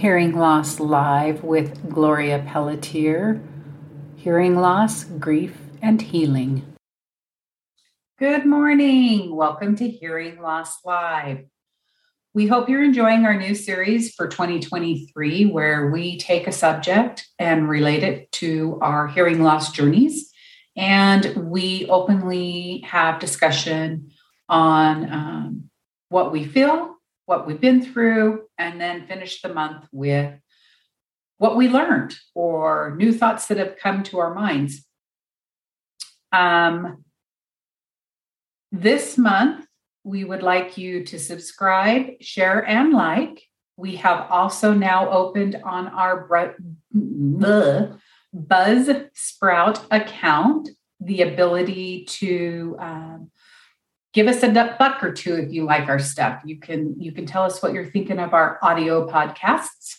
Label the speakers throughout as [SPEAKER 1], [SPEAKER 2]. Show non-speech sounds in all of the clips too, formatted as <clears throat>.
[SPEAKER 1] Hearing Loss Live with Gloria Pelletier. Hearing Loss, Grief, and Healing. Good morning. Welcome to Hearing Loss Live. We hope you're enjoying our new series for 2023, where we take a subject and relate it to our hearing loss journeys. And we openly have discussion on um, what we feel, what we've been through, and then finish the month with what we learned or new thoughts that have come to our minds. Um, this month, we would like you to subscribe, share, and like. We have also now opened on our Buzz Sprout account the ability to um, give us a buck or two if you like our stuff. You can you can tell us what you're thinking of our audio podcasts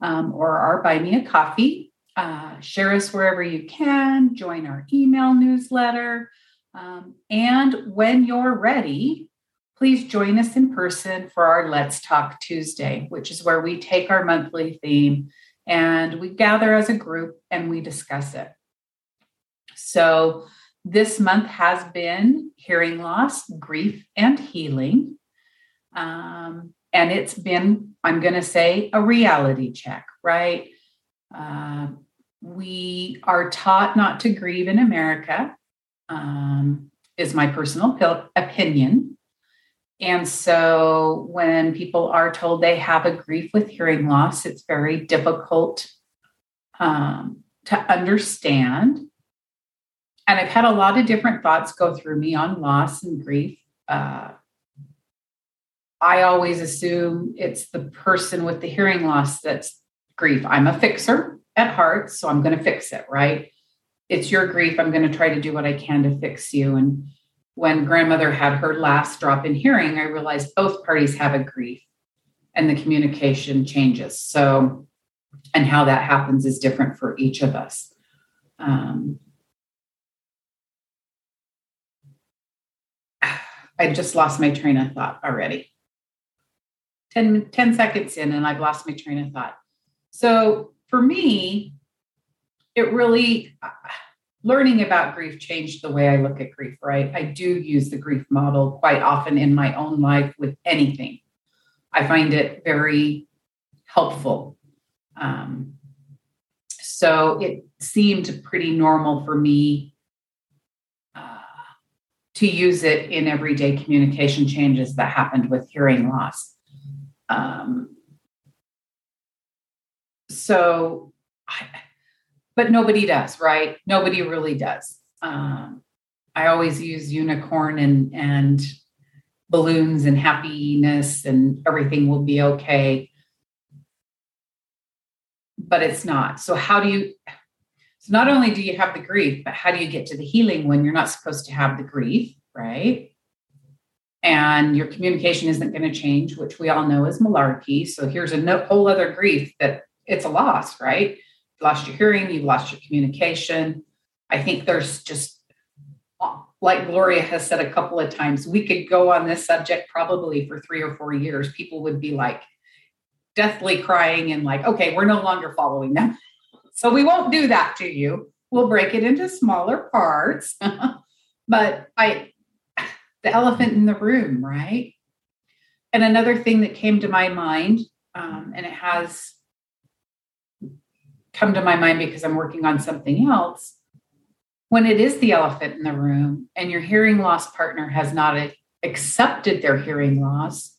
[SPEAKER 1] um, or our Buy Me a Coffee. Uh, share us wherever you can. Join our email newsletter. Um, and when you're ready, please join us in person for our Let's Talk Tuesday, which is where we take our monthly theme and we gather as a group and we discuss it. So this month has been hearing loss, grief, and healing. Um, and it's been, I'm going to say, a reality check, right? Uh, we are taught not to grieve in America, um, is my personal opinion. And so when people are told they have a grief with hearing loss, it's very difficult um, to understand and I've had a lot of different thoughts go through me on loss and grief. Uh, I always assume it's the person with the hearing loss that's grief. I'm a fixer at heart, so I'm going to fix it, right? It's your grief. I'm going to try to do what I can to fix you. And when grandmother had her last drop in hearing, I realized both parties have a grief and the communication changes. So, and how that happens is different for each of us. Um, I just lost my train of thought already. 10, 10 seconds in, and I've lost my train of thought. So for me, it really, learning about grief changed the way I look at grief, right? I do use the grief model quite often in my own life with anything. I find it very helpful. Um, so it seemed pretty normal for me to use it in everyday communication changes that happened with hearing loss. Um, so, I, but nobody does, right? Nobody really does. Um, I always use unicorn and and balloons and happiness and everything will be okay. But it's not. So how do you so not only do you have the grief, but how do you get to the healing when you're not supposed to have the grief, right? And your communication isn't going to change, which we all know is malarkey. So here's a no, whole other grief that it's a loss, right? You've lost your hearing, you've lost your communication. I think there's just, like Gloria has said a couple of times, we could go on this subject probably for three or four years. People would be like deathly crying and like, okay, we're no longer following them. So we won't do that to you. We'll break it into smaller parts. <laughs> but I, <sighs> the elephant in the room, right? And another thing that came to my mind, um, and it has come to my mind because I'm working on something else. When it is the elephant in the room and your hearing loss partner has not accepted their hearing loss,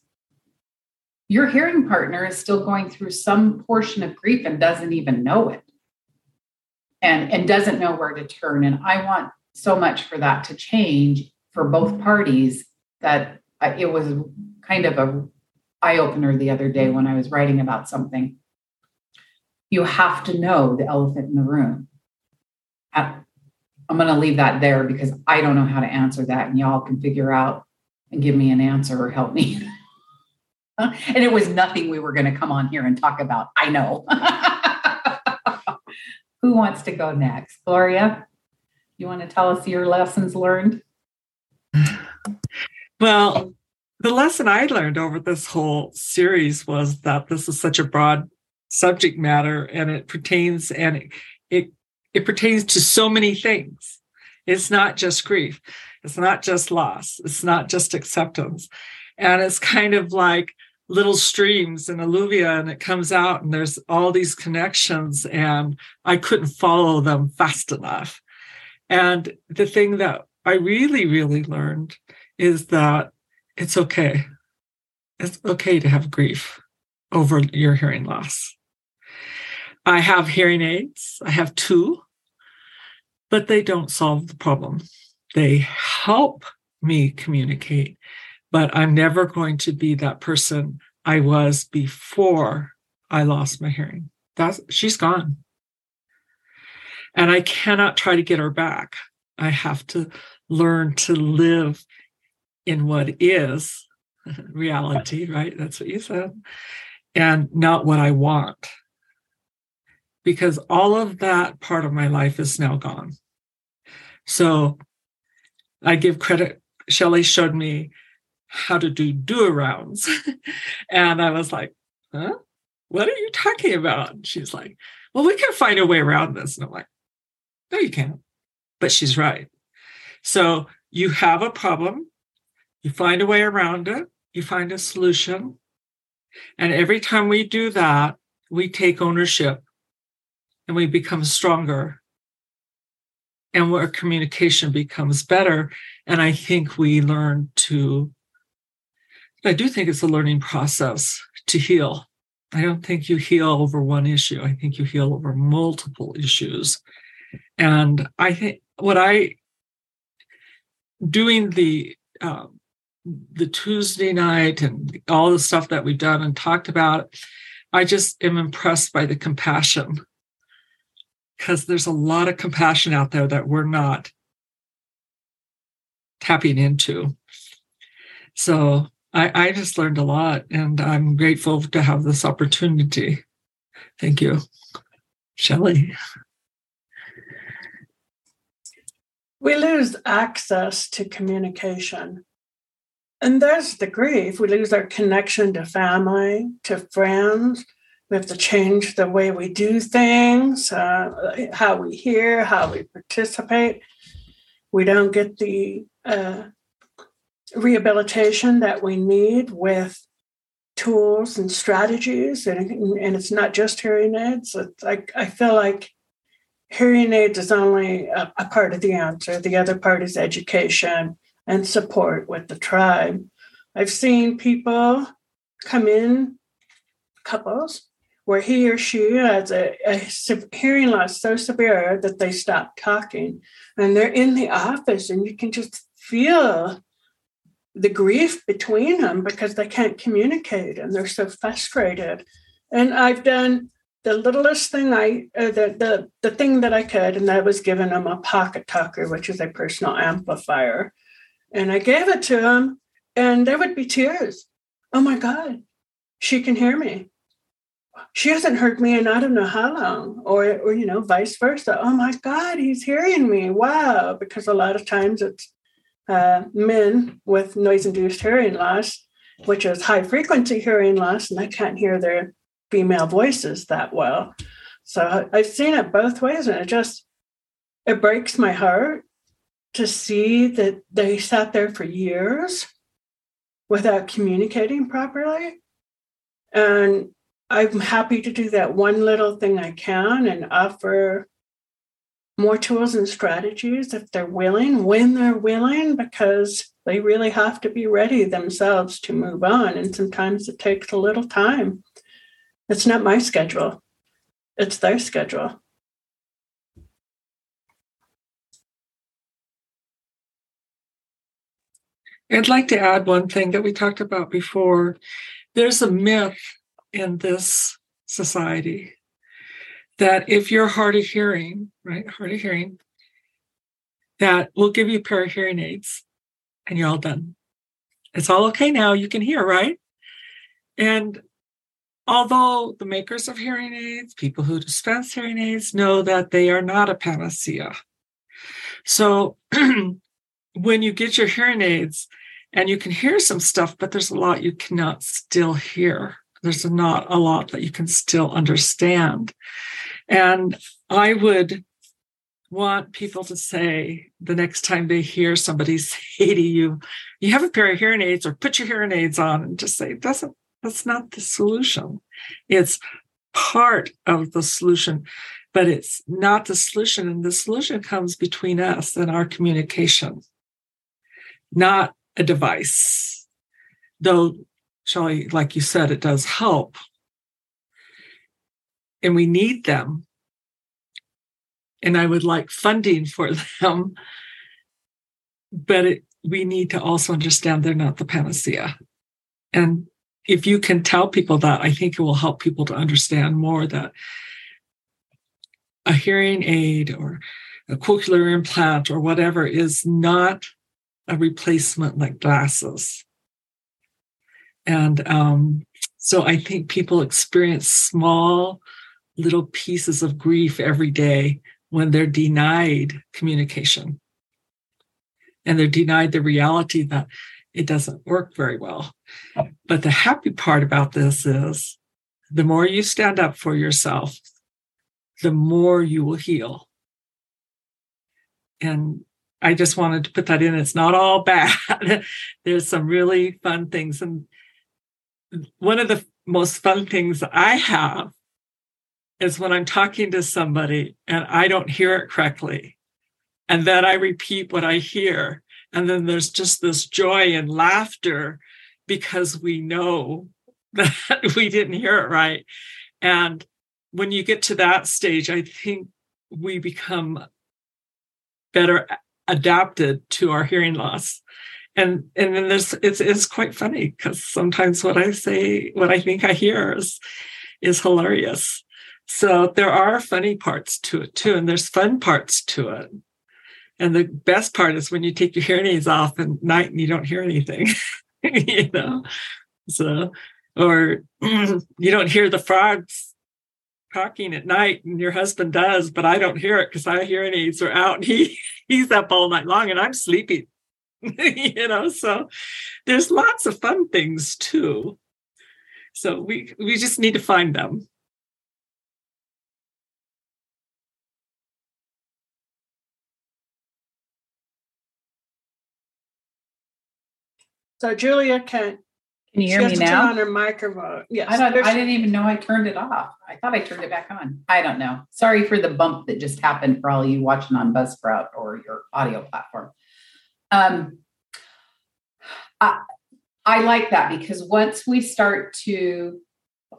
[SPEAKER 1] your hearing partner is still going through some portion of grief and doesn't even know it and and doesn't know where to turn. And i want so much for that to change for both parties that it was kind of a eye opener the other day when i was writing about something. You have to know the elephant in the room. I'm going to leave that there because i don't know how to answer that and y'all can figure out and give me an answer or help me. <laughs> And it was nothing we were going to come on here and talk about i know <laughs> Who wants to go next? Gloria, you want to tell us your lessons learned?
[SPEAKER 2] Well, the lesson I learned over this whole series was that this is such a broad subject matter and it pertains and it, it it pertains to so many things it's not just grief it's not just loss it's not just acceptance and it's kind of like little streams and alluvia and it comes out and there's all these connections and i couldn't follow them fast enough and the thing that i really really learned is that it's okay it's okay to have grief over your hearing loss. I have hearing aids, I have two, but they don't solve the problem. They help me communicate, but I'm never going to be that person I was before I lost my hearing. That's she's gone. And I cannot try to get her back. I have to learn to live in what is <laughs> reality, right? That's what you said and not what I want. Because all of that part of my life is now gone. So I give credit. Shelley showed me how to do do arounds. <laughs> and I was like, huh? What are you talking about? She's like, well, we can find a way around this. And I'm like, no, you can't. But she's right. So you have a problem, you find a way around it, you find a solution, and every time we do that, we take ownership and we become stronger. And our communication becomes better. And I think we learn to, I do think it's a learning process to heal. I don't think you heal over one issue. I think you heal over multiple issues. And I think what I, doing the um, the Tuesday night and all the stuff that we've done and talked about, I just am impressed by the compassion because there's a lot of compassion out there that we're not tapping into. So I, I just learned a lot and I'm grateful to have this opportunity. Thank you. Shelley.
[SPEAKER 3] We lose access to communication and there's the grief. We lose our connection to family, to friends. We have to change the way we do things, uh, how we hear, how we participate. We don't get the uh, rehabilitation that we need with tools and strategies. And, and it's not just hearing aids. It's like, I feel like hearing aids is only a, a part of the answer. The other part is education and support with the tribe. I've seen people come in, couples, where he or she has a, a hearing loss so severe that they stop talking. And they're in the office, and you can just feel the grief between them because they can't communicate and they're so frustrated. And I've done the littlest thing I, uh, the, the, the thing that I could, and that was giving them a pocket talker, which is a personal amplifier. And I gave it to him, and there would be tears. Oh my God, she can hear me. She hasn't heard me in I don't know how long, or, or you know, vice versa. Oh my God, he's hearing me. Wow. Because a lot of times it's uh, men with noise induced hearing loss, which is high frequency hearing loss, and I can't hear their female voices that well. So I've seen it both ways, and it just it breaks my heart to see that they sat there for years without communicating properly. And I'm happy to do that one little thing I can and offer more tools and strategies if they're willing, when they're willing, because they really have to be ready themselves to move on. And sometimes it takes a little time. It's not my schedule, it's their schedule.
[SPEAKER 2] I'd like to add one thing that we talked about before. There's a myth in this society that if you're hard of hearing, right, hard of hearing, that we'll give you a pair of hearing aids and you're all done. It's all okay now. You can hear, right? And although the makers of hearing aids, people who dispense hearing aids, know that they are not a panacea. So <clears throat> when you get your hearing aids and you can hear some stuff, but there's a lot you cannot still hear. There's not a lot that you can still understand. And I would want people to say the next time they hear somebody <laughs> say to you, you have a pair of hearing aids or put your hearing aids on and just say, doesn't, that's not the solution. It's part of the solution, but it's not the solution. And the solution comes between us and our communication, not a device. Though, Shelley, like you said, it does help. And we need them and I would like funding for them. But it, we need to also understand they're not the panacea. And if you can tell people that, I think it will help people to understand more that a hearing aid or a cochlear implant or whatever is not a replacement like glasses. And um, so I think people experience small little pieces of grief every day when they're denied communication and they're denied the reality that it doesn't work very well. But the happy part about this is the more you stand up for yourself, the more you will heal. And I just wanted to put that in. It's not all <laughs> bad. There's some really fun things. And one of the most fun things I have is when I'm talking to somebody and I don't hear it correctly. And then I repeat what I hear. And then there's just this joy and laughter because we know <laughs> that we didn't hear it right. And when you get to that stage, I think we become better adapted to our hearing loss. And and then there's it's it's quite funny because sometimes what I say, what I think I hear is is hilarious. So there are funny parts to it too, and there's fun parts to it. And the best part is when you take your hearing aids off at night and you don't hear anything, <laughs> you know. So, or <clears throat> you don't hear the frogs talking at night, and your husband does, but I don't hear it because my hearing aids are out. And he <laughs> he's up all night long, and I'm sleeping. <laughs> you know, so there's lots of fun things too. So we we just need to find them.
[SPEAKER 3] So Julia can.
[SPEAKER 1] Can you hear me now?
[SPEAKER 3] Turn on her microphone. Yes.
[SPEAKER 1] I. I didn't even know I turned it off. I thought I turned it back on. I don't know. Sorry for the bump that just happened for all you watching on Buzzsprout or your audio platform. Um, I, I like that because once we start to,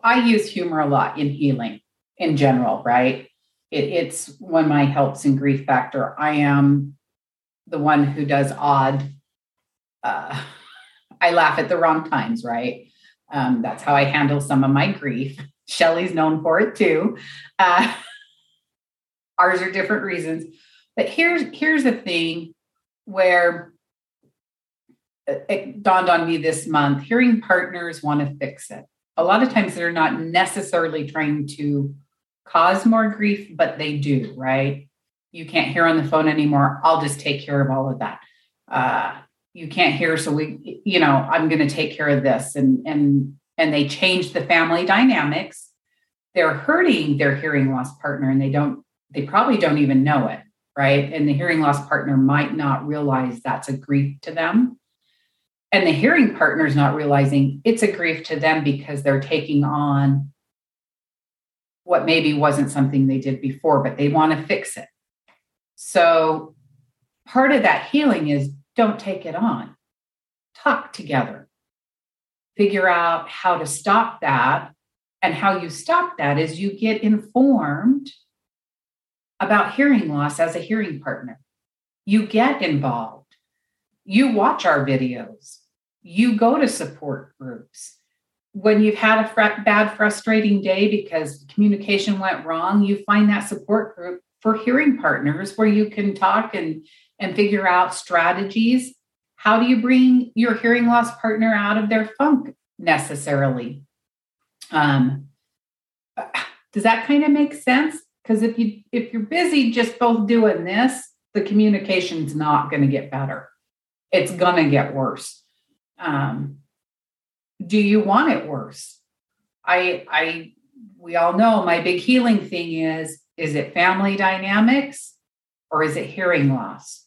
[SPEAKER 1] I use humor a lot in healing in general, right? It, it's one of my helps in grief factor. I am the one who does odd. Uh, <laughs> I laugh at the wrong times, right? Um, that's how I handle some of my grief. <laughs> Shelley's known for it too. Uh, <laughs> ours are different reasons. But here's here's the thing where it dawned on me this month hearing partners want to fix it. A lot of times they're not necessarily trying to cause more grief, but they do, right? You can't hear on the phone anymore. I'll just take care of all of that. Uh, you can't hear so we you know i'm going to take care of this and and and they change the family dynamics they're hurting their hearing loss partner and they don't they probably don't even know it right and the hearing loss partner might not realize that's a grief to them and the hearing partner is not realizing it's a grief to them because they're taking on what maybe wasn't something they did before but they want to fix it so part of that healing is don't take it on. Talk together. Figure out how to stop that. And how you stop that is you get informed about hearing loss as a hearing partner. You get involved. You watch our videos. You go to support groups. When you've had a fr- bad, frustrating day because communication went wrong, you find that support group for hearing partners where you can talk and and figure out strategies. How do you bring your hearing loss partner out of their funk necessarily? Um, does that kind of make sense? Because if you if you're busy just both doing this, the communication's not going to get better. It's going to get worse. Um, do you want it worse? I I we all know my big healing thing is is it family dynamics or is it hearing loss?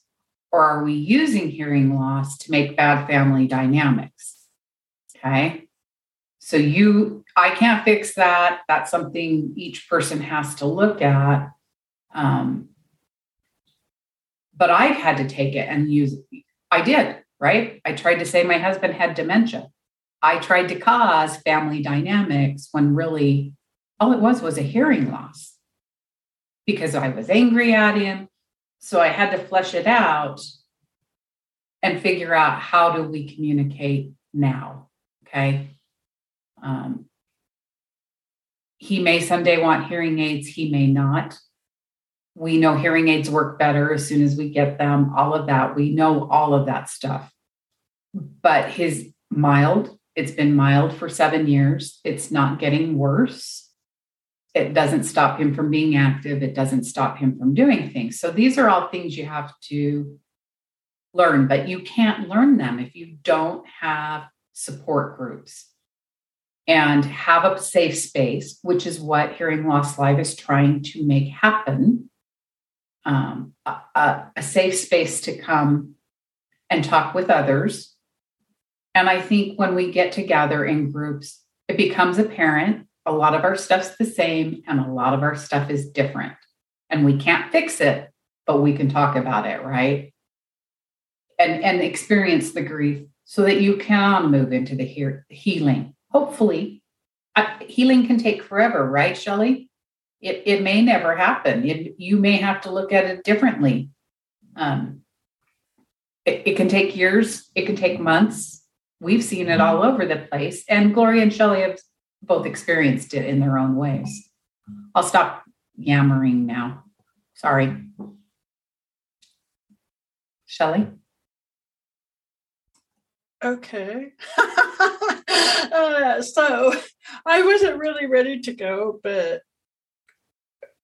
[SPEAKER 1] Or are we using hearing loss to make bad family dynamics? Okay. So you I can't fix that. That's something each person has to look at. Um, but I've had to take it and use I did, right? I tried to say my husband had dementia. I tried to cause family dynamics when really all it was was a hearing loss because I was angry at him. So I had to flesh it out and figure out how do we communicate now. Okay. Um, he may someday want hearing aids, he may not. We know hearing aids work better as soon as we get them, all of that. We know all of that stuff. But his mild, it's been mild for seven years. It's not getting worse. It doesn't stop him from being active. It doesn't stop him from doing things. So these are all things you have to learn, but you can't learn them if you don't have support groups and have a safe space, which is what Hearing Loss Live is trying to make happen. Um, a, a safe space to come and talk with others. And I think when we get together in groups, it becomes apparent a lot of our stuff's the same and a lot of our stuff is different. And we can't fix it, but we can talk about it, right? And, and experience the grief so that you can move into the he- healing hopefully healing can take forever right shelly it, it may never happen. It, you may have to look at it differently. Um, it, it can take years. It can take months. We've seen it all over the place and gloria and shelly have both experienced it in their own ways. I'll stop yammering now. Sorry. Shelly
[SPEAKER 3] Okay. <laughs> uh, so <laughs> I wasn't really ready to go, but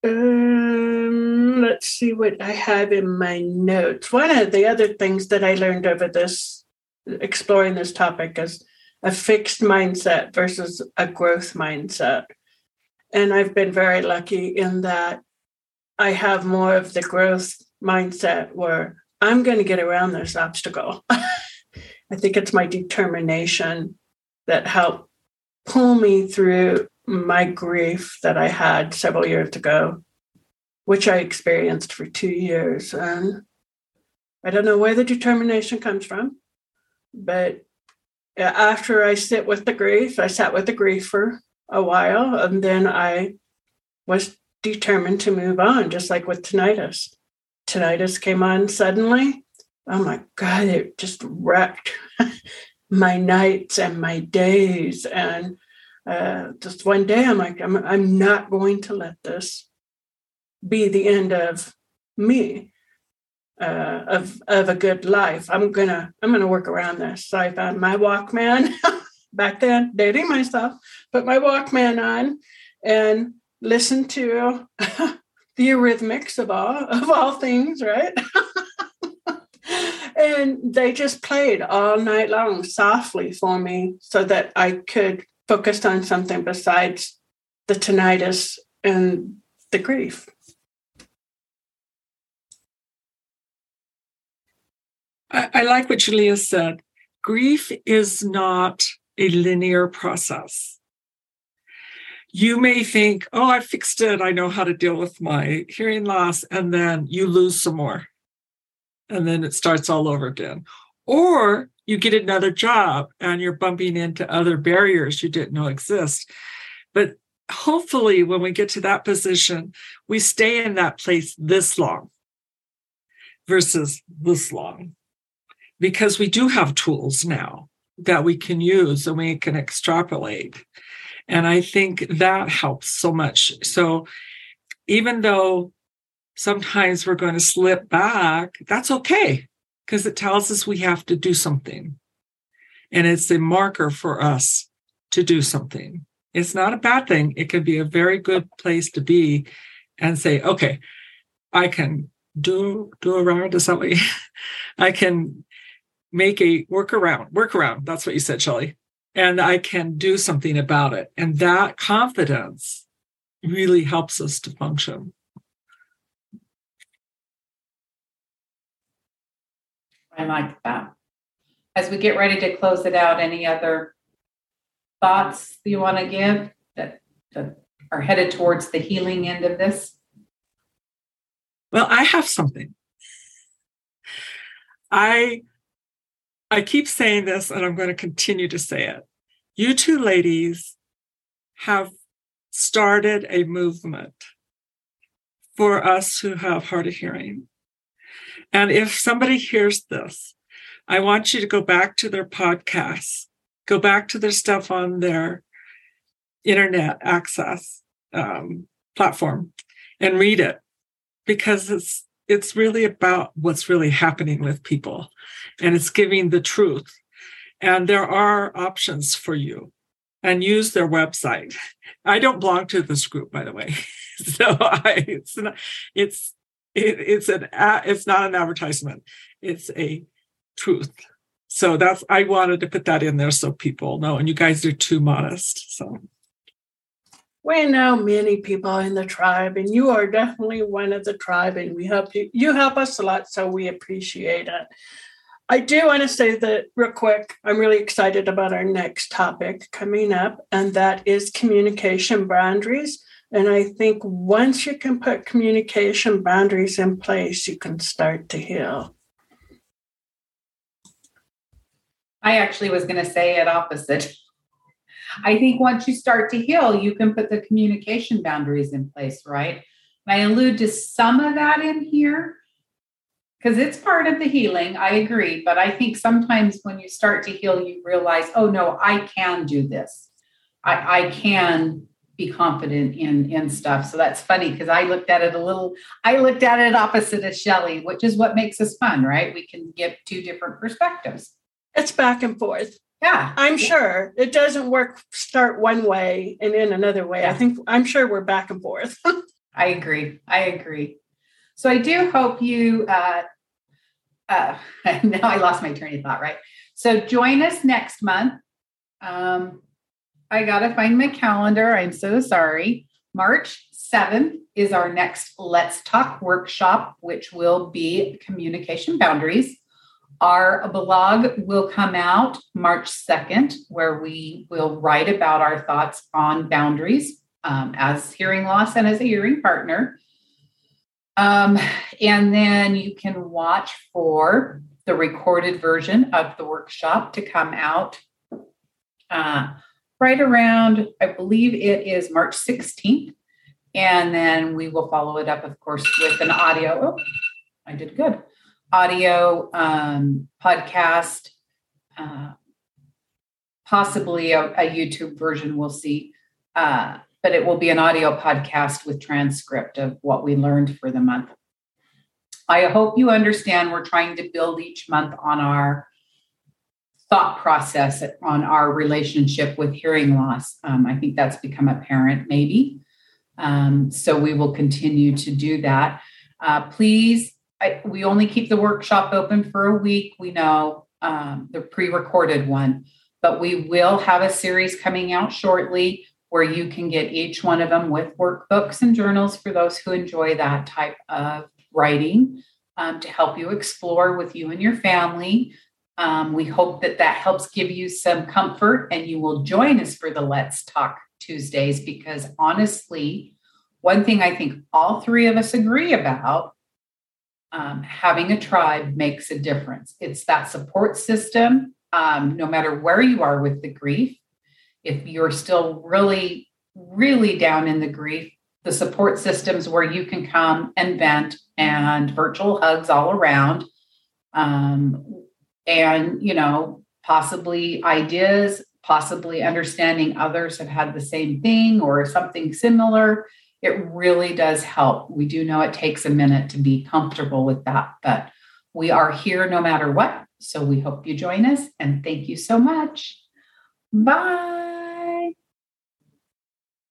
[SPEAKER 3] um, let's see what I have in my notes. One of the other things that I learned over this, exploring this topic, is a fixed mindset versus a growth mindset. And I've been very lucky in that I have more of the growth mindset where I'm going to get around this obstacle. <laughs> I think it's my determination that helped pull me through my grief that I had several years ago, which I experienced for two years. And I don't know where the determination comes from, but after I sit with the grief, I sat with the grief for a while, and then I was determined to move on, just like with tinnitus. Tinnitus came on suddenly, oh my God, it just wrecked <laughs> my nights and my days. And uh, just one day, I'm like, I'm, I'm not going to let this be the end of me. Uh, of of a good life. I'm gonna I'm gonna work around this. So I found my Walkman <laughs> back then, dating myself, put my Walkman on and listen to <laughs> the Eurythmics of all of all things, right? And they just played all night long softly for me so that I could focus on something besides the tinnitus and the grief.
[SPEAKER 2] I, I like what Julia said. Grief is not a linear process. You may think, oh, I fixed it. I know how to deal with my hearing loss. And then you lose some more and then it starts all over again. Or you get another job and you're bumping into other barriers you didn't know exist. But hopefully, when we get to that position, we stay in that place this long versus this long because we do have tools now that we can use and we can extrapolate. And I think that helps so much. So even though sometimes we're going to slip back, that's okay because it tells us we have to do something. And it's a marker for us to do something. It's not a bad thing. It can be a very good place to be and say, okay, I can do do around is that. I can make a workaround. Workaround. That's what you said, Shelly. and I can do something about it. And that confidence really helps us to function.
[SPEAKER 1] I like that. As we get ready to close it out, any other thoughts you want to give that, that are headed towards the healing end of this?
[SPEAKER 2] Well, I have something. I I keep saying this and I'm going to continue to say it. You two ladies have started a movement for us who have hard of hearing. And if somebody hears this, I want you to go back to their podcasts, go back to their stuff on their internet access um, platform and read it because it's it's really about what's really happening with people and it's giving the truth. And there are options for you and use their website. I don't belong to this group by the way. <laughs> So I, it's not, it's it, it's an it's not an advertisement it's a truth so that's i wanted to put that in there so people know and you guys are too modest so
[SPEAKER 3] we know many people in the tribe, and you are definitely one of the tribe, and we help you. You help us a lot, so we appreciate it. I do want to say that real quick. I'm really excited about our next topic coming up, and that is communication boundaries. And I think once you can put communication boundaries in place, you can start to heal.
[SPEAKER 1] I actually was going to say it opposite. I think once you start to heal, you can put the communication boundaries in place, right? I allude to some of that in here because it's part of the healing. I agree. But I think sometimes when you start to heal, you realize, oh no, I can do this. I, I can be confident in in stuff. So that's funny because I looked at it a little, I looked at it opposite of Shelly, which is what makes us fun, right? We can give two different perspectives.
[SPEAKER 3] It's back and forth.
[SPEAKER 1] Yeah.
[SPEAKER 3] I'm sure it doesn't work start one way and in another way. Yeah. I think I'm sure we're back and forth. <laughs>
[SPEAKER 1] I agree. I agree. So I do hope you uh uh <laughs> now I lost my train of thought, right? So join us next month. Um I gotta find my calendar. I'm so sorry. March 7th is our next Let's Talk workshop, which will be communication boundaries. Our blog will come out March 2nd, where we will write about our thoughts on boundaries um, as hearing loss and as a hearing partner. Um, and then you can watch for the recorded version of the workshop to come out uh, right around, I believe it is March 16th. And then we will follow it up, of course, with an audio. Oh, I did good audio um, podcast, uh, possibly a, a, YouTube version, we'll see. Uh, but it will be an audio podcast with transcript of what we learned for the month. I hope you understand we're trying to build each month on our thought process on our relationship with hearing loss. Um, I think that's become apparent, maybe. Um, so we will continue to do that. Uh, please I, we only keep the workshop open for a week. We know um, the pre recorded one, but we will have a series coming out shortly where you can get each one of them with workbooks and journals for those who enjoy that type of writing um, to help you explore with you and your family. Um, we hope that that helps give you some comfort and you will join us for the Let's Talk Tuesdays because honestly, one thing I think all three of us agree about um, having a tribe makes a difference. It's that support system, um, no matter where you are with the grief. If you're still really, really down in the grief, the support systems where you can come and vent and virtual hugs all around. Um, and, you know, possibly ideas, possibly understanding others have had the same thing or something similar it really does help. We do know it takes a minute to be comfortable with that, but we are here no matter what. So we hope you join us and thank you so much. Bye.